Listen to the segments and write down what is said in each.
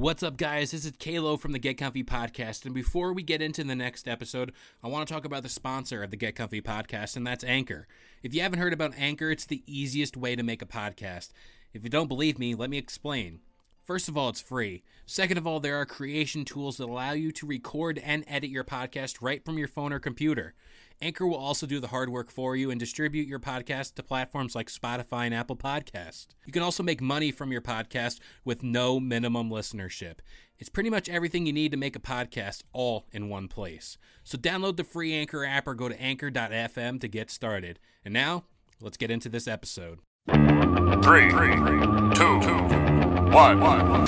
What's up, guys? This is Kalo from the Get Comfy podcast. And before we get into the next episode, I want to talk about the sponsor of the Get Comfy podcast, and that's Anchor. If you haven't heard about Anchor, it's the easiest way to make a podcast. If you don't believe me, let me explain. First of all, it's free. Second of all, there are creation tools that allow you to record and edit your podcast right from your phone or computer. Anchor will also do the hard work for you and distribute your podcast to platforms like Spotify and Apple Podcast. You can also make money from your podcast with no minimum listenership. It's pretty much everything you need to make a podcast all in one place. So download the free Anchor app or go to anchor.fm to get started. And now, let's get into this episode. Three, two, one.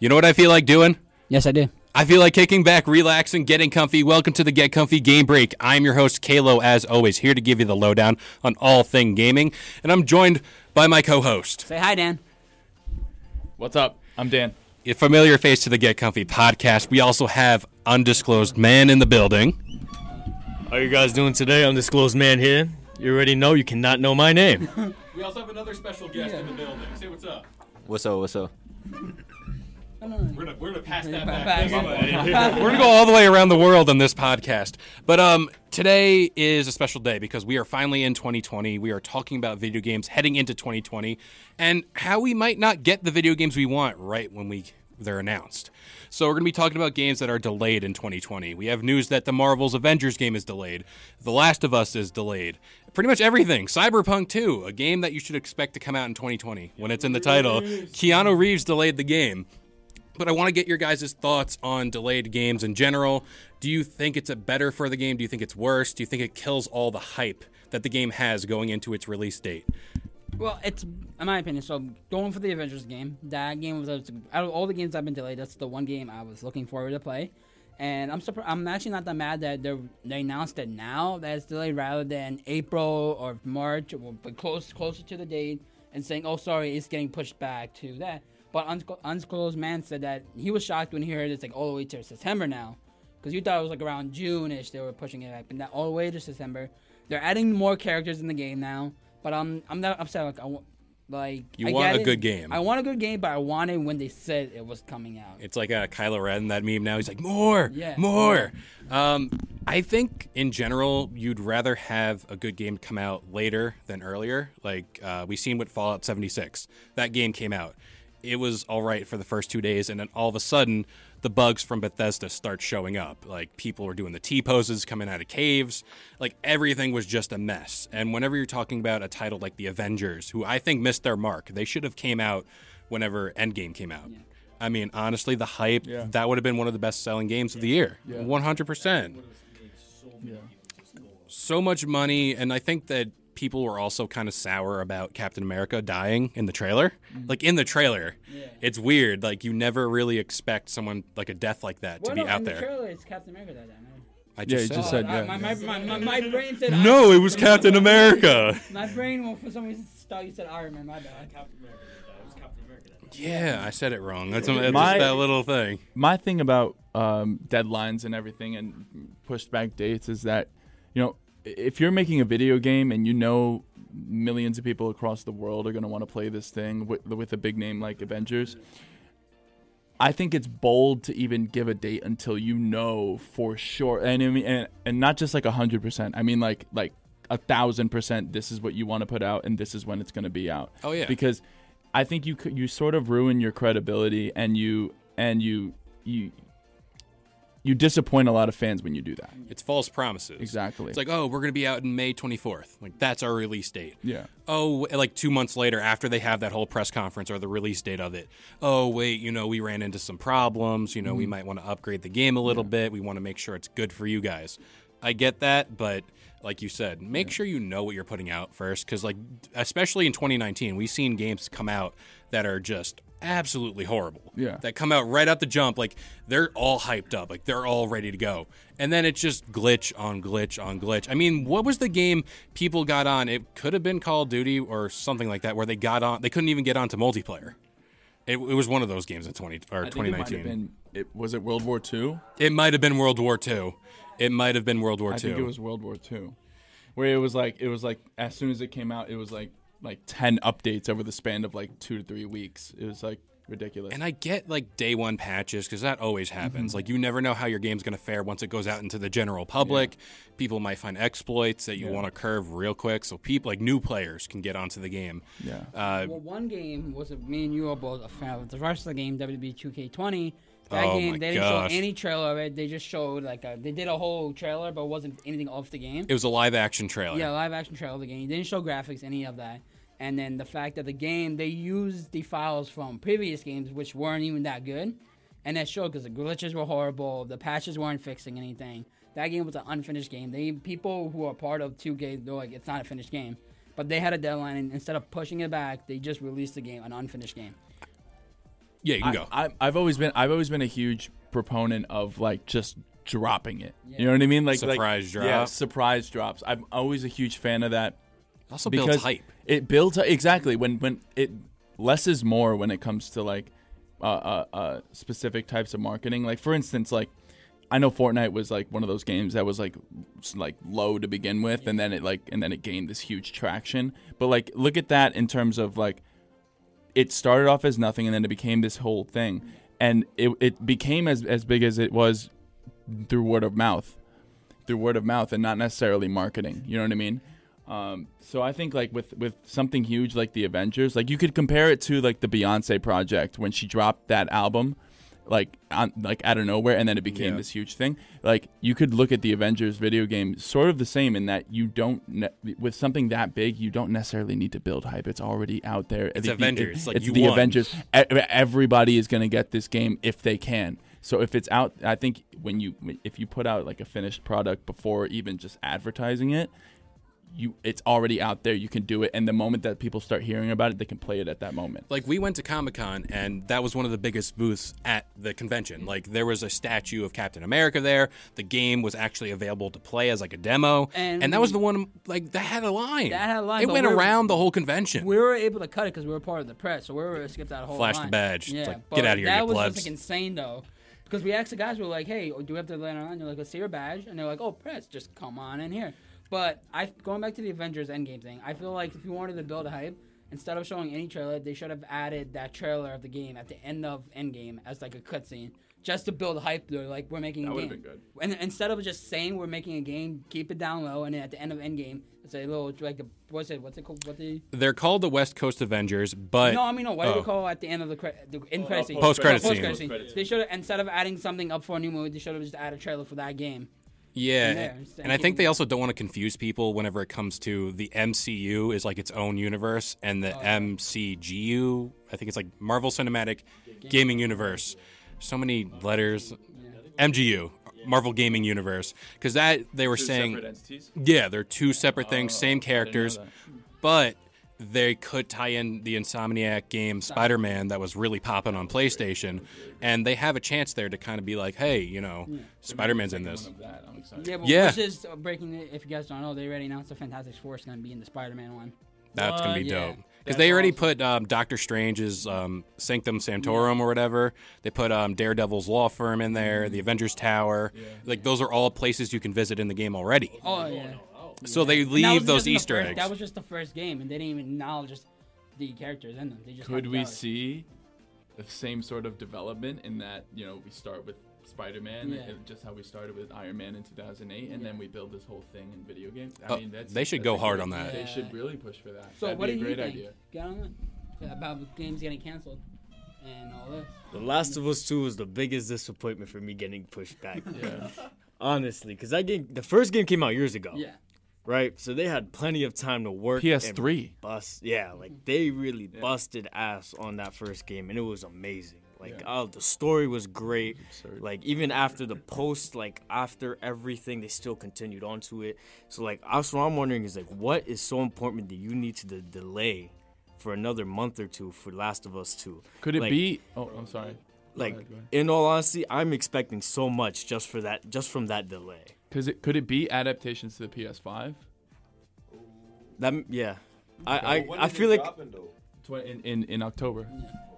You know what I feel like doing? Yes, I do. I feel like kicking back, relaxing, getting comfy. Welcome to the Get Comfy Game Break. I'm your host, Kalo, as always, here to give you the lowdown on all thing gaming. And I'm joined by my co host, Say hi, Dan. What's up? I'm Dan. a familiar face to the Get Comfy podcast. We also have Undisclosed Man in the building. How are you guys doing today? Undisclosed man here. You already know you cannot know my name. We also have another special guest in the building. Say what's up. What's up? What's up? We're gonna, we're gonna pass that Back. back. We're gonna go all the way around the world on this podcast. But um, today is a special day because we are finally in 2020. We are talking about video games heading into 2020 and how we might not get the video games we want right when we they're announced. So we're gonna be talking about games that are delayed in 2020. We have news that the Marvel's Avengers game is delayed. The Last of Us is delayed. Pretty much everything. Cyberpunk 2, a game that you should expect to come out in 2020 when it's in the title. Keanu Reeves delayed the game. But I want to get your guys' thoughts on delayed games in general. Do you think it's better for the game? Do you think it's worse? Do you think it kills all the hype that the game has going into its release date? Well, it's in my opinion. So going for the Avengers game, that game was out of all the games I've been delayed. That's the one game I was looking forward to play, and I'm. I'm actually not that mad that they they announced it now that it's delayed rather than April or March but close closer to the date and saying, oh sorry, it's getting pushed back to that. But Undisclosed Man said that he was shocked when he heard it's like all the way to September now, because you thought it was like around June-ish they were pushing it back, but now all the way to September. They're adding more characters in the game now, but I'm I'm not upset. Like I want, like You I want a it. good game. I want a good game, but I wanted when they said it was coming out. It's like a Kylo Ren that meme now. He's like more, Yeah. more. Um, I think in general you'd rather have a good game come out later than earlier. Like uh, we seen with Fallout 76. That game came out. It was all right for the first two days, and then all of a sudden the bugs from Bethesda start showing up. Like people were doing the T poses coming out of caves. Like everything was just a mess. And whenever you're talking about a title like The Avengers, who I think missed their mark, they should have came out whenever Endgame came out. I mean, honestly, the hype Yeah. that would have been one of the best selling games of the year. One hundred percent. So much money, and I think that people were also kind of sour about Captain America dying in the trailer. Mm. Like in the trailer, it's weird. Like you never really expect someone like a death like that to Well, be no, out in there. The trailer, it's Captain America that time. right? I Yeah, just you just said. said- Uh, yeah. my, my, my, my, my brain said no, Iron it was Man. Captain America. My brain, well, for some reason, thought you said Iron Man. My bad. Captain America. It was Captain America. Yeah, I said it wrong. That's, that's My- just that little thing. My thing about um, deadlines and everything and pushed back dates is that, you know, if you're making a video game and you know millions of people across the world are going to want to play this thing with, with a big name like Avengers, I think it's bold to even give a date until you know for sure, and I mean, and, and not just like a hundred percent. I mean, like like a thousand percent. This is what you want to put out, and this is when it's going to be out. Oh, yeah. because I think you you sort of ruin your credibility and you and you you you disappoint a lot of fans when you do that. It's false promises. Exactly. It's like, oh, we're going to be out in May 24th. Like, that's our release date. Yeah. Oh, like two months later, after they have that whole press conference or the release date of it, oh, wait, you know, we ran into some problems. You know, Mm-hmm. we might want to upgrade the game a little bit. We want to make sure it's good for you guys. I get that, but like you said, make sure you know what you're putting out first. Because, like, especially in 2019, we've seen games come out that are just absolutely horrible. Yeah. That come out right out the jump. Like, they're all hyped up. Like, they're all ready to go. And then it's just glitch on glitch on glitch. I mean, what was the game people got on? It could have been Call of Duty or something like that, where they got on, they couldn't even get onto multiplayer. It, it was one of those games in 20 or I think it 2019. have been. It, was it World War II? It might have been World War II. It might have been World War I II. think it was World War II, where it was like it was like as soon as it came out, it was like like ten updates over the span of like two to three weeks. It was like ridiculous. And I get like day one patches because that always happens. Mm-hmm. Like you never know how your game's going to fare once it goes out into the general public. People might find exploits that you Yeah. want to curve real quick, so people like new players can get onto the game. yeah. Uh, Well, one game was a, me and you are both a fan of the rest of the game, WWE 2K20. Oh that Oh game, they didn't gosh. show any trailer of it. They just showed like a, they did a whole trailer, but it wasn't anything off the game. it was a live action trailer. Yeah, live action trailer of the game. They didn't show graphics, any of that. And then the fact that the game they used the files from previous games, which weren't even that good, and that showed because the glitches were horrible, the patches weren't fixing anything. That game was an unfinished game. They people who are part of 2K, they're like, it's not a finished game. But they had a deadline, and instead of pushing it back, they just released the game, an unfinished game. Yeah, you can I, go. I, I've always been I've always been a huge proponent of like just dropping it. Yeah. You know what I mean? Like like- Surprise Yeah, surprise drops. I'm always a huge fan of that also because builds hype. it builds exactly when when it less is more when it comes to like uh, uh, uh, specific types of marketing. Like for instance, like I know Fortnite was like one of those games that was like like low to begin with, and then it like and then it gained this huge traction. But like look at that in terms of like it started off as nothing, and then it became this whole thing, and it it became as as big as it was through word of mouth, through word of mouth, and not necessarily marketing. You know what I mean? Um, so I think like with with something huge like the Avengers, like you could compare it to like the Beyonce project when she dropped that album, like on like out of nowhere, and then it became Yeah. this huge thing. Like you could look at the Avengers video game sort of the same in that you don't ne- with something that big, you don't necessarily need to build hype. It's already out there. It's The- Avengers, like, it's the won. Avengers. Everybody is gonna get this game if they can. So if it's out, I think when you if you put out like a finished product before even just advertising it, you it's already out there. You can do it, and the moment that people start hearing about it, they can play it at that moment. like we went to Comic Con and that was one of the biggest booths at the convention. Like there was a statue of Captain America there. The game was actually available to play as like a demo, and, And- that was the one like that had a line. That had a line, It went we're- around the whole convention. We were able to cut it because we were part of the press, so we were able to skip that whole Flash the badge. It's Yeah, like, but get outta here, That you was plebs. just like insane though, because we asked the guys, we were like, "Hey, do we have to land on?" They're like, "Let's see your badge," and they're like, "Oh, press, just come on in here." But I going back to the Avengers Endgame thing, I feel like if you wanted to build hype, instead of showing any trailer, they should have added that trailer of the game at the end of Endgame as like a cutscene. Just to build hype, they're like we're making a That game. would've been good. And instead of just saying we're making a game, keep it down low, and then at the end of Endgame, it's a little like the what's it? What's it called? What the They're called the West Coast Avengers, but no, I mean no. What do oh. we call at the end of the, cre- the in oh, credit scene? Oh, post-credit scene. post-credit scene. They should have instead of adding something up for a new movie, they should have just added a trailer for that game. Yeah, in there, and, I think they also don't want to confuse people whenever it comes to the MCU is like its own universe, and the oh, MCGU, I think it's like Marvel Cinematic Gaming Universe. So many oh, letters. MGU, Marvel Gaming Universe, because that they were saying, entities. yeah, they're two separate things, same characters, but they could tie in the Insomniac game Spider Man that was really popping on PlayStation, and they have a chance there to kind of be like, hey, you know, Spider Man's in this. Yeah, but Yeah. which is uh, breaking. it- If you guys don't know, they already announced the Fantastic Four is going to be in the Spider-Man one. That's gonna be What? Yeah. dope. Because they already put um, Doctor Strange's um, Sanctum Sanctorum or whatever. They put um, Daredevil's law firm in there, the Avengers Tower. Like those are all places you can visit in the game already. Oh yeah. So they leave those just Easter first- eggs. That was just the first game, and they didn't even acknowledge just the characters in them. They just Could we those. see the same sort of development in that you know we start with Spider-Man, Yeah. and just how we started with Iron Man in 2008, and then we build this whole thing in video games. I Oh, mean, that's they should that's go hard great- on that. They Yeah. should really push for that. So That'd what be do a you great think? idea. Get on that. about games getting canceled and all this. The Last of Us 2 was the biggest disappointment for me getting pushed back. Yeah. Honestly, because I game, the first game came out years ago. Yeah. Right? So they had plenty of time to work. and PS3. Bust. Yeah, like they really busted ass on that first game, and it was amazing. Like, oh, the story was great. Like, even after the post, like after everything, they still continued on to it. So, like, that's what I'm wondering is like, what is so important that you need to de- delay for another month or two for Last of Us 2? Could it Like- be? Oh, I'm sorry. Like, ahead, go ahead. in all honesty, I'm expecting so much just for that, just from that delay. Cause it could it be adaptations to the PS5? That, yeah. I, I, I feel like In, in in October.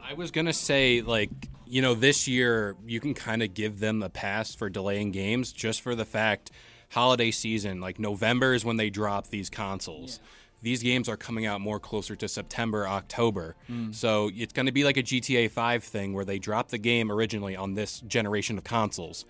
I was gonna say like you know this year you can kind of give them a pass for delaying games just for the fact holiday season like November is when they drop these consoles. These games are coming out more closer to September, October. Mm. So it's going to be like a GTA 5 thing where they drop the game originally on this generation of consoles.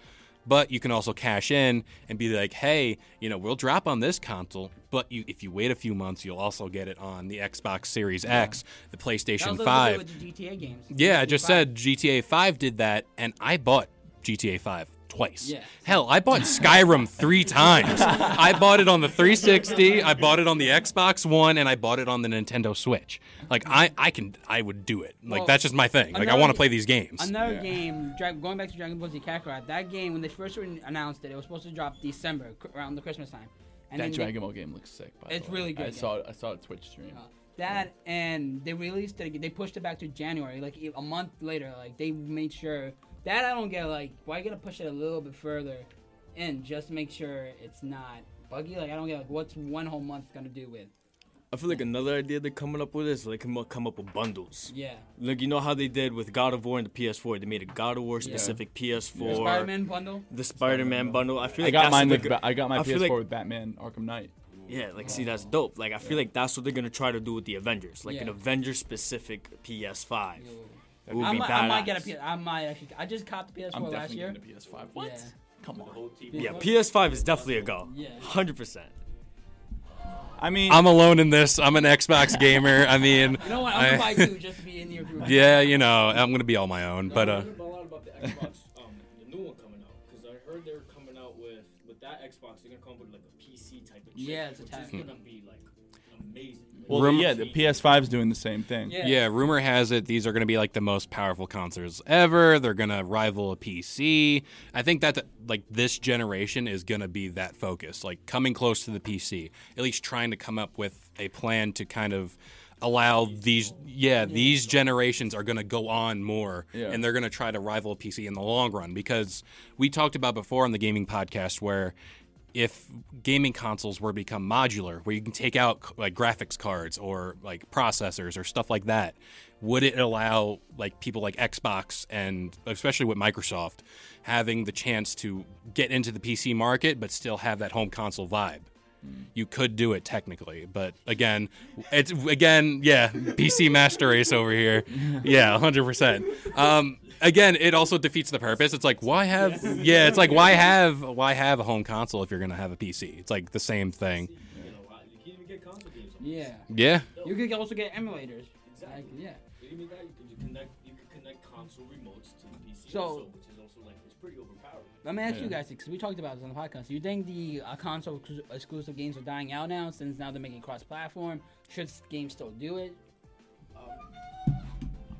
But you can also cash in and be like, hey, you know, we'll drop on this console, but you, if you wait a few months, you'll also get it on the Xbox Series X, the PlayStation was 5. With the GTA games. Yeah, I just GTA said GTA 5 did that, and I bought GTA 5 twice. Yeah. Hell, I bought Skyrim three times. I bought it on the 360, I bought it on the Xbox One, and I bought it on the Nintendo Switch. Like I, I can, I would do it. Like Well, that's just my thing. Like I want to play these games. Another Yeah. game, going back to Dragon Ball Z Kakarot, that game when they first announced it, it was supposed to drop December around the Christmas time. And that then they- Dragon Ball game looks sick. By It's the way. really good, I yeah. saw it. I saw it Twitch stream. Uh, that and they released it. They pushed it back to January, like a month later. Like they made sure that I don't get. Like why you gotta push it a little bit further in just to make sure it's not buggy? Like I don't get like what's one whole month gonna do with? I feel like another idea they're coming up with is they can come up with bundles. Yeah, Like you know how they did with God of War and the PS4. They made a God of War specific PS4. The Spider-Man bundle. The Spider-Man bundle. I feel like I got that's mine with. they're Ba- I got my I PS4 like- with Batman Arkham Knight. Yeah, like see that's dope. Like I feel like that's what they're gonna try to do with the Avengers, like an Yeah. Avengers specific PS5. It would I be might. I might get a PS. I might actually. I just copped the PS4 I'm last definitely year. getting a PS5. What? Yeah. Come on. Yeah, PS5 is definitely a go. Yeah. hundred percent. I mean, I'm alone in this. I'm an Xbox gamer. I mean, You know what? I'm gonna buy two just to be in your group. yeah, you know, I'm gonna be all my own. But uh, a lot about the Xbox, um, the new one coming out, because I heard they're coming out with with that Xbox. They're gonna come with like a PC type of chip, Yeah, it's which is gonna be like amazing. Well, Rum- yeah, the PS5 is doing the same thing. Yeah. Yeah, rumor has it these are going to be like the most powerful consoles ever. They're going to rival a PC. I think that like this generation is going to be that focus, like coming close to the PC. At least trying to come up with a plan to kind of allow these yeah, these generations are going to go on more Yeah. and they're going to try to rival a PC in the long run because we talked about before on the gaming podcast where if gaming consoles were to become modular, where you can take out like graphics cards or like processors or stuff like that, would it allow like people like Xbox and especially with Microsoft having the chance to get into the PC market but still have that home console vibe? You could do it technically, but again, it's again, yeah, PC master race over here. Yeah, hundred percent. Um, again, it also defeats the purpose. It's like why have yeah, it's like why have why have a home console if you're gonna have a PC? It's like the same thing. You can't even get console games. Yeah. Yeah, You could also get emulators. Exactly. Like, yeah. You can that. You can connect. You can connect console remotes to the PC So- also, which is also like it's pretty overpowered. Let me ask you guys, because we talked about this on the podcast. You think the uh, console exclu- exclusive games are dying out now, since now they're making cross-platform? Should games still do it?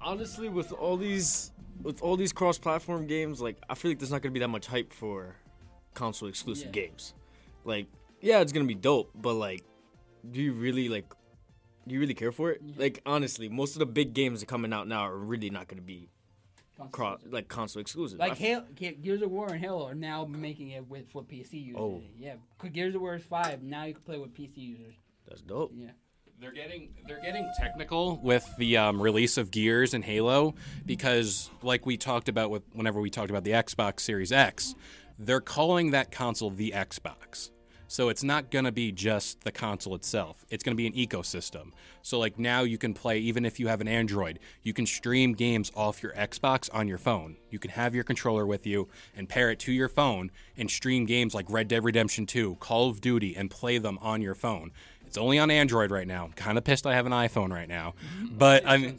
honestly, with all these with all these cross-platform games, like I feel like there's not gonna be that much hype for console exclusive Yeah. games. Like, yeah, it's gonna be dope, but like, do you really like? Do you really care for it? Like, honestly, most of the big games that are coming out now are really not gonna be Console cross exclusive. like console exclusive. Like f- Halo, Gears of War and Halo are now making it with for PC users. Oh. Yeah, Ge- Gears of War is 5 now you can play with PC users. that's dope. Yeah. They're getting they're getting technical with the um, release of Gears and Halo because, like we talked about with whenever we talked about the Xbox Series X, they're calling that console the Xbox. So it's not going to be just the console itself. It's going to be an ecosystem. So like now you can play even if you have an Android, you can stream games off your Xbox on your phone. You can have your controller with you and pair it to your phone and stream games like Red Dead Redemption 2, Call of Duty and play them on your phone. It's only on Android right now. I'm kind of pissed I have an iPhone right now, but I'm.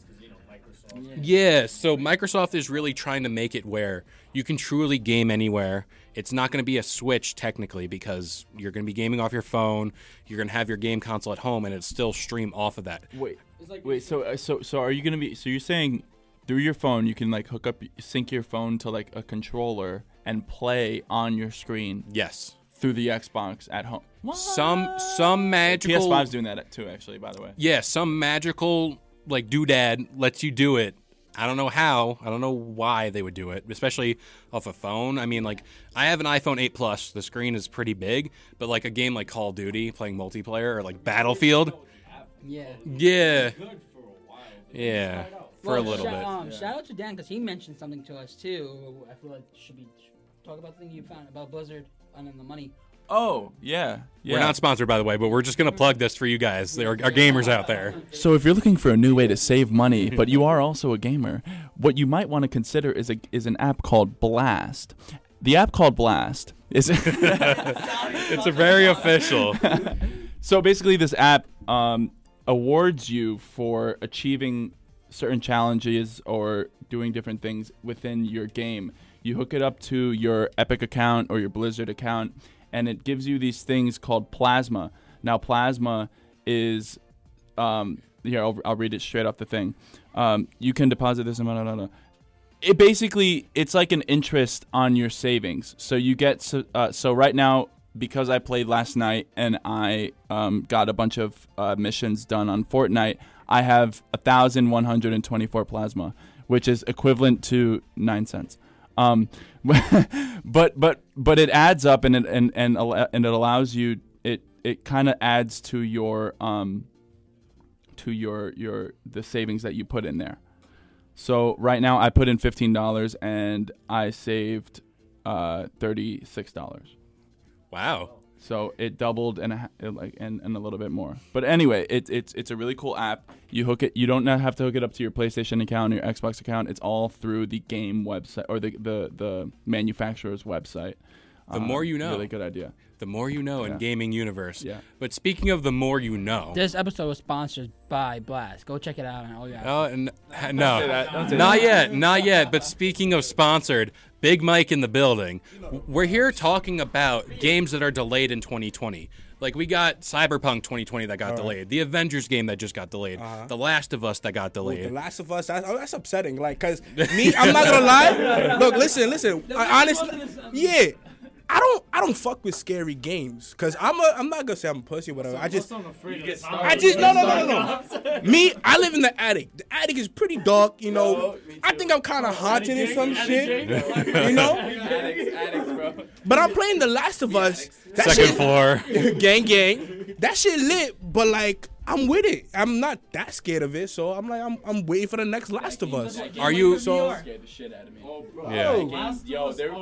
Yeah, so Microsoft is really trying to make it where you can truly game anywhere. It's not going to be a Switch technically because you're going to be gaming off your phone. You're going to have your game console at home, and it still stream off of that. Wait, wait. So, uh, so, so, are you gonna be? So you're saying through your phone you can like hook up, sync your phone to like a controller and play on your screen Yes, through the Xbox at home. some some magical PS5's doing that too, actually. By the way. yeah, some magical like doodad lets you do it. I don't know how. I don't know why they would do it, especially off a phone. I mean, like I have an iPhone 8 Plus. The screen is pretty big, but like a game like Call of Duty, playing multiplayer, or like Battlefield, Yeah. yeah, yeah, for a little shout, bit. Um, Shout out to Dan because he mentioned something to us too. I feel like should be talk about the thing you found about Blizzard and then the money. Oh yeah, yeah. We're not sponsored, by the way, but we're just gonna plug this for you guys. There are, are gamers out there. So if you're looking for a new way to save money, but you are also a gamer, what you might want to consider is a is an app called Blast. The app called Blast is It's a very official. so basically this app um, awards you for achieving certain challenges or doing different things within your game. You hook it up to your Epic account or your Blizzard account, and it gives you these things called Plasma. Now, Plasma is um, here. I'll, I'll read it straight off the thing. Um, you can deposit this amount. No, no. It basically it's like an interest on your savings. So you get so, uh, so right now because I played last night and I um, got a bunch of uh, missions done on Fortnite. I have a thousand one hundred and twenty-four plasma, which is equivalent to nine cents. Um, but but but it adds up and it and and, and it allows you it it kind of adds to your um to your your the savings that you put in there. So right now I put in fifteen dollars and I saved uh thirty six dollars. Wow. So it doubled and a, it like and, and a little bit more. But anyway, it's it's it's a really cool app. You hook it. You don't have to hook it up to your PlayStation account or your Xbox account. It's all through the game website or the the, the manufacturer's website. The more you um, know. Really good idea. The more you know in gaming universe. Yeah. But speaking of the more you know. This episode was sponsored by Blast. Go check it out on all your. Oh, n- no, that. Don't say not yet, not yet. But speaking of sponsored, Big Mike in the building. We're here talking about games that are delayed in 2020. Like we got Cyberpunk 2020 that got delayed, the Avengers game that just got delayed, uh-huh. The Last of Us that got delayed. The. Last of Us, that's, oh, that's upsetting. Like, cause me, I'm not gonna lie. Look, listen, listen. I, honestly, yeah, I don't, I don't fuck with scary games. Cause I'm a, I'm not gonna say I'm a pussy or whatever. I just, I just, no, no, no, no, no. Me, I live in the attic. The attic is pretty dark. You know, I think I'm kind of haunted or some shit. You know, but I'm playing The Last of Us. That Second shit- floor. gang gang. That shit lit, but like I'm with it. I'm not that scared of it, so I'm like I'm I'm waiting for the next Last of Us. Are you? So Scared the shit out of me. Oh, bro. Yeah. Yo, they're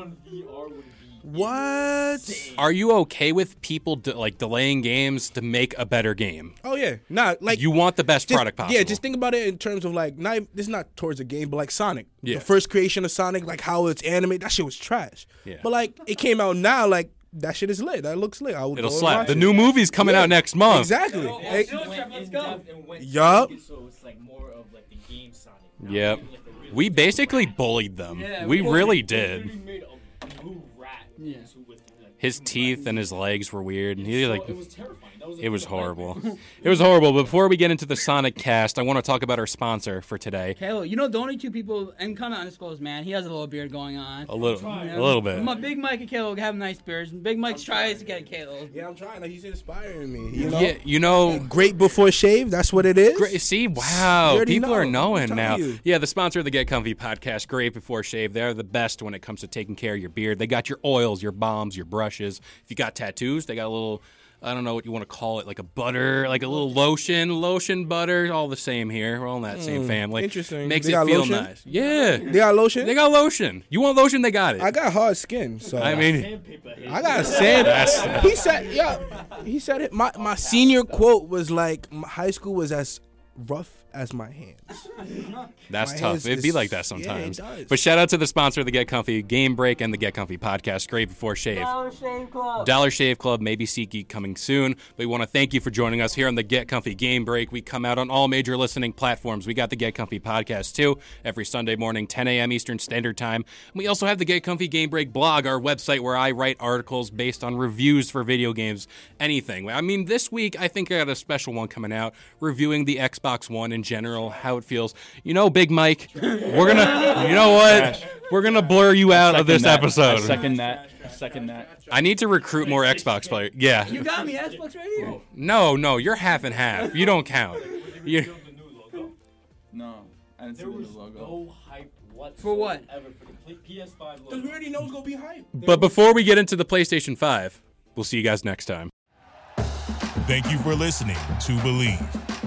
what? Are you okay with people de- like delaying games to make a better game? Oh yeah, nah. Like You want the best just- product possible. Yeah, just think about it in terms of like not even- this is not towards the game, but like Sonic. Yeah. The first creation of Sonic, like how it's animated, that shit was trash. Yeah. But like it came out now, like that shit is lit. That looks lit. I would It'll go slap. The it. new movie's coming out next month. Exactly. Let's go. Yup. So it's like more of like the game Sonic. Yep. We basically bullied them. we really did. made a blue rat. Yeah. to- with, like, His teeth and his legs were weird. And He like it was terrifying. That was it was horrible. It was horrible. Before we get into the Sonic cast, I want to talk about our sponsor for today. Halo, you know the only two people and kind of undisclosed man. He has a little beard going on. A little, You a little bit. My Big Mike and Kalo have nice beards. and Big Mike tries to get Kalo. Yeah, I'm trying. Like, he's inspiring me. You know. Yeah, you know. Great before shave. That's what it is. Great. See, wow, people know. are knowing now. you. Yeah, the sponsor of the Get Comfy podcast, Great Before Shave. They're the best when it comes to taking care of your beard. They got your oils, your balms, your brushes. If you got tattoos, they got a little. I don't know what you want to call it, like a butter, like a little lotion, lotion butter, all the same here. We're all in that same family. Hmm, interesting. Makes They it got feel lotion? nice. Yeah. They got lotion. They got lotion. You want lotion? They got it. I got hard skin, so I mean. I got sand. He said, "Yeah." He said it. My my senior quote was like, "My high school was as rough as my hands. That's My tough. hands It'd be like that yeah, it sometimes. does. but shout out to the sponsor of the Get Comfy Game Break and the Get Comfy podcast. Great before shave. Dollar Shave Club. Dollar Shave Club, maybe SeatGeek coming soon. But we want to thank you for joining us here on the Get Comfy Game Break. We come out on all major listening platforms. We got the Get Comfy podcast too, every Sunday morning, 10 a.m. Eastern Standard Time. And we also have the Get Comfy Game Break blog, our website where I write articles based on reviews for video games, anything. I mean, this week I think I got a special one coming out reviewing the Xbox One in general, how it feels. You know, Big Mike, we're gonna, you know what? We're gonna blur you out of this that. episode. I second that. I second that. I need to recruit more Xbox players. Yeah. You got me. Xbox right here. No, no, you're half and half. You don't count. You, The new logo. No, I didn't see There the was new logo. no hype whatsoever For what? for the P- PS5 Because we already know it's gonna be hype. but before we get into the PlayStation 5, we'll see you guys next time. Thank you for listening to Bleav.